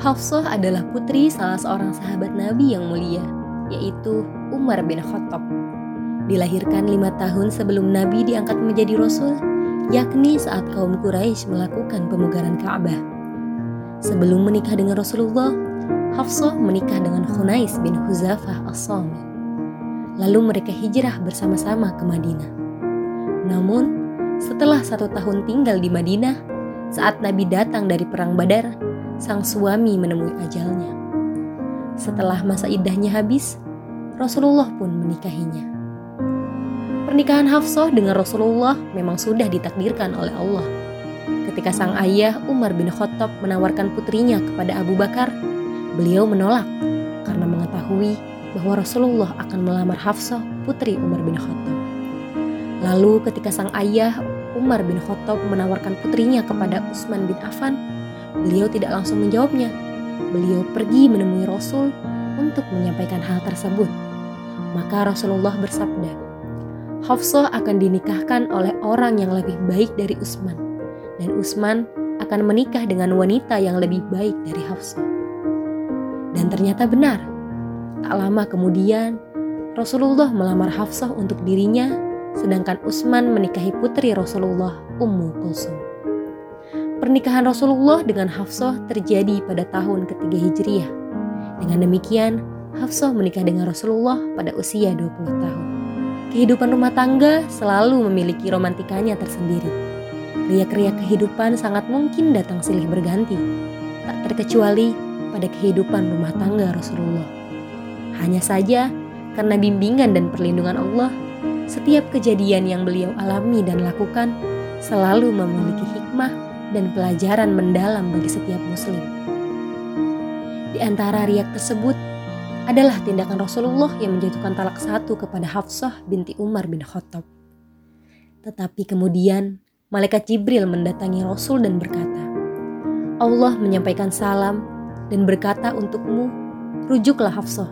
Hafsah adalah putri salah seorang sahabat Nabi yang mulia, yaitu Umar bin Khattab. Dilahirkan lima tahun sebelum Nabi diangkat menjadi Rasul, yakni saat kaum Quraisy melakukan pemugaran Ka'bah. Sebelum menikah dengan Rasulullah, Hafsah menikah dengan Khunais bin Huzafah as-Sami. Lalu mereka hijrah bersama-sama ke Madinah. Namun, setelah satu tahun tinggal di Madinah, saat Nabi datang dari Perang Badar, sang suami menemui ajalnya. Setelah masa idahnya habis, Rasulullah pun menikahinya. Pernikahan Hafsah dengan Rasulullah memang sudah ditakdirkan oleh Allah. Ketika sang ayah Umar bin Khattab menawarkan putrinya kepada Abu Bakar, beliau menolak karena mengetahui bahwa Rasulullah akan melamar Hafsah putri Umar bin Khattab. Lalu ketika sang ayah Umar bin Khattab menawarkan putrinya kepada Utsman bin Affan, Beliau tidak langsung menjawabnya. Beliau pergi menemui Rasul untuk menyampaikan hal tersebut. Maka Rasulullah bersabda, Hafsah akan dinikahkan oleh orang yang lebih baik dari Utsman dan Utsman akan menikah dengan wanita yang lebih baik dari Hafsah. Dan ternyata benar. Tak lama kemudian, Rasulullah melamar Hafsah untuk dirinya, sedangkan Utsman menikahi putri Rasulullah, Ummu Kulsum. Pernikahan Rasulullah dengan Hafsah terjadi pada tahun ketiga Hijriah. Dengan demikian, Hafsah menikah dengan Rasulullah pada usia 20 tahun. Kehidupan rumah tangga selalu memiliki romantikanya tersendiri. Riak-riak kehidupan sangat mungkin datang silih berganti, tak terkecuali pada kehidupan rumah tangga Rasulullah. Hanya saja, karena bimbingan dan perlindungan Allah, setiap kejadian yang beliau alami dan lakukan selalu memiliki hikmah dan pelajaran mendalam bagi setiap muslim. Di antara riak tersebut adalah tindakan Rasulullah yang menjatuhkan talak satu kepada Hafsah binti Umar bin Khattab. Tetapi kemudian malaikat Jibril mendatangi Rasul dan berkata, Allah menyampaikan salam dan berkata untukmu, rujuklah Hafsah.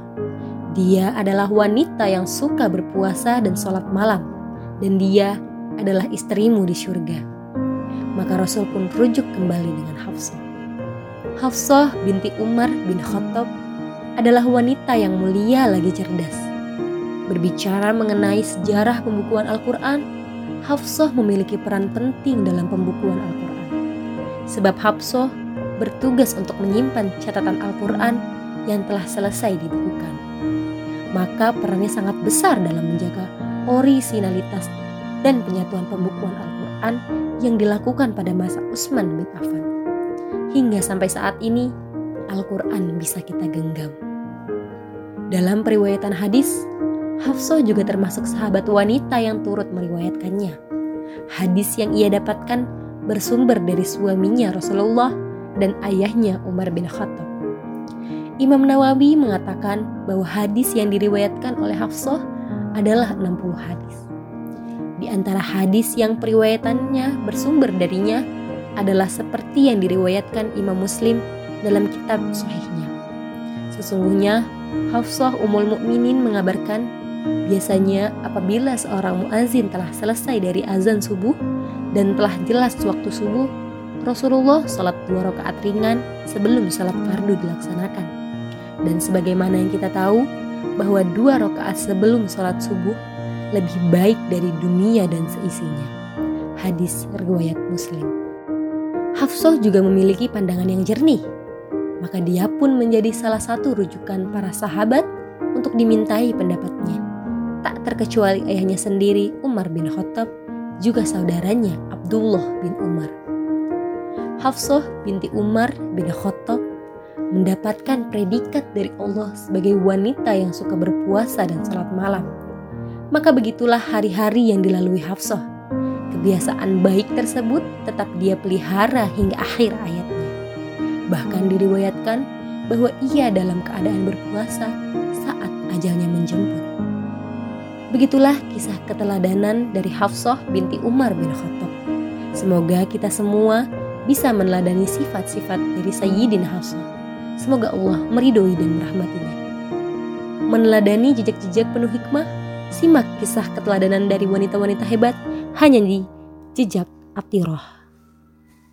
Dia adalah wanita yang suka berpuasa dan sholat malam, dan dia adalah istrimu di surga maka Rasul pun rujuk kembali dengan Hafsah. Hafsah binti Umar bin Khattab adalah wanita yang mulia lagi cerdas. Berbicara mengenai sejarah pembukuan Al-Quran, Hafsah memiliki peran penting dalam pembukuan Al-Quran. Sebab Hafsah bertugas untuk menyimpan catatan Al-Quran yang telah selesai dibukukan. Maka perannya sangat besar dalam menjaga orisinalitas dan penyatuan pembukuan Al-Quran yang dilakukan pada masa Utsman bin Affan. Hingga sampai saat ini, Al-Quran bisa kita genggam. Dalam periwayatan hadis, Hafsah juga termasuk sahabat wanita yang turut meriwayatkannya. Hadis yang ia dapatkan bersumber dari suaminya Rasulullah dan ayahnya Umar bin Khattab. Imam Nawawi mengatakan bahwa hadis yang diriwayatkan oleh Hafsah adalah 60 hadis. Antara hadis yang periwayatannya bersumber darinya adalah seperti yang diriwayatkan Imam Muslim dalam kitab sahihnya. Sesungguhnya Hafsah Umul Mukminin mengabarkan biasanya apabila seorang muazin telah selesai dari azan subuh dan telah jelas waktu subuh, Rasulullah sholat dua rakaat ringan sebelum sholat fardu dilaksanakan. Dan sebagaimana yang kita tahu bahwa dua rakaat sebelum sholat subuh lebih baik dari dunia dan seisinya. Hadis riwayat Muslim. Hafsah juga memiliki pandangan yang jernih, maka dia pun menjadi salah satu rujukan para sahabat untuk dimintai pendapatnya. Tak terkecuali ayahnya sendiri Umar bin Khattab, juga saudaranya Abdullah bin Umar. Hafsah binti Umar bin Khattab mendapatkan predikat dari Allah sebagai wanita yang suka berpuasa dan salat malam maka begitulah hari-hari yang dilalui Hafsah. Kebiasaan baik tersebut tetap dia pelihara hingga akhir ayatnya. Bahkan diriwayatkan bahwa ia dalam keadaan berpuasa saat ajalnya menjemput. Begitulah kisah keteladanan dari Hafsah binti Umar bin Khattab. Semoga kita semua bisa meneladani sifat-sifat dari Sayyidina Hafsah. Semoga Allah meridhoi dan merahmatinya. Meneladani jejak-jejak penuh hikmah Simak kisah keteladanan dari wanita-wanita hebat hanya di Jejak Abtiroh.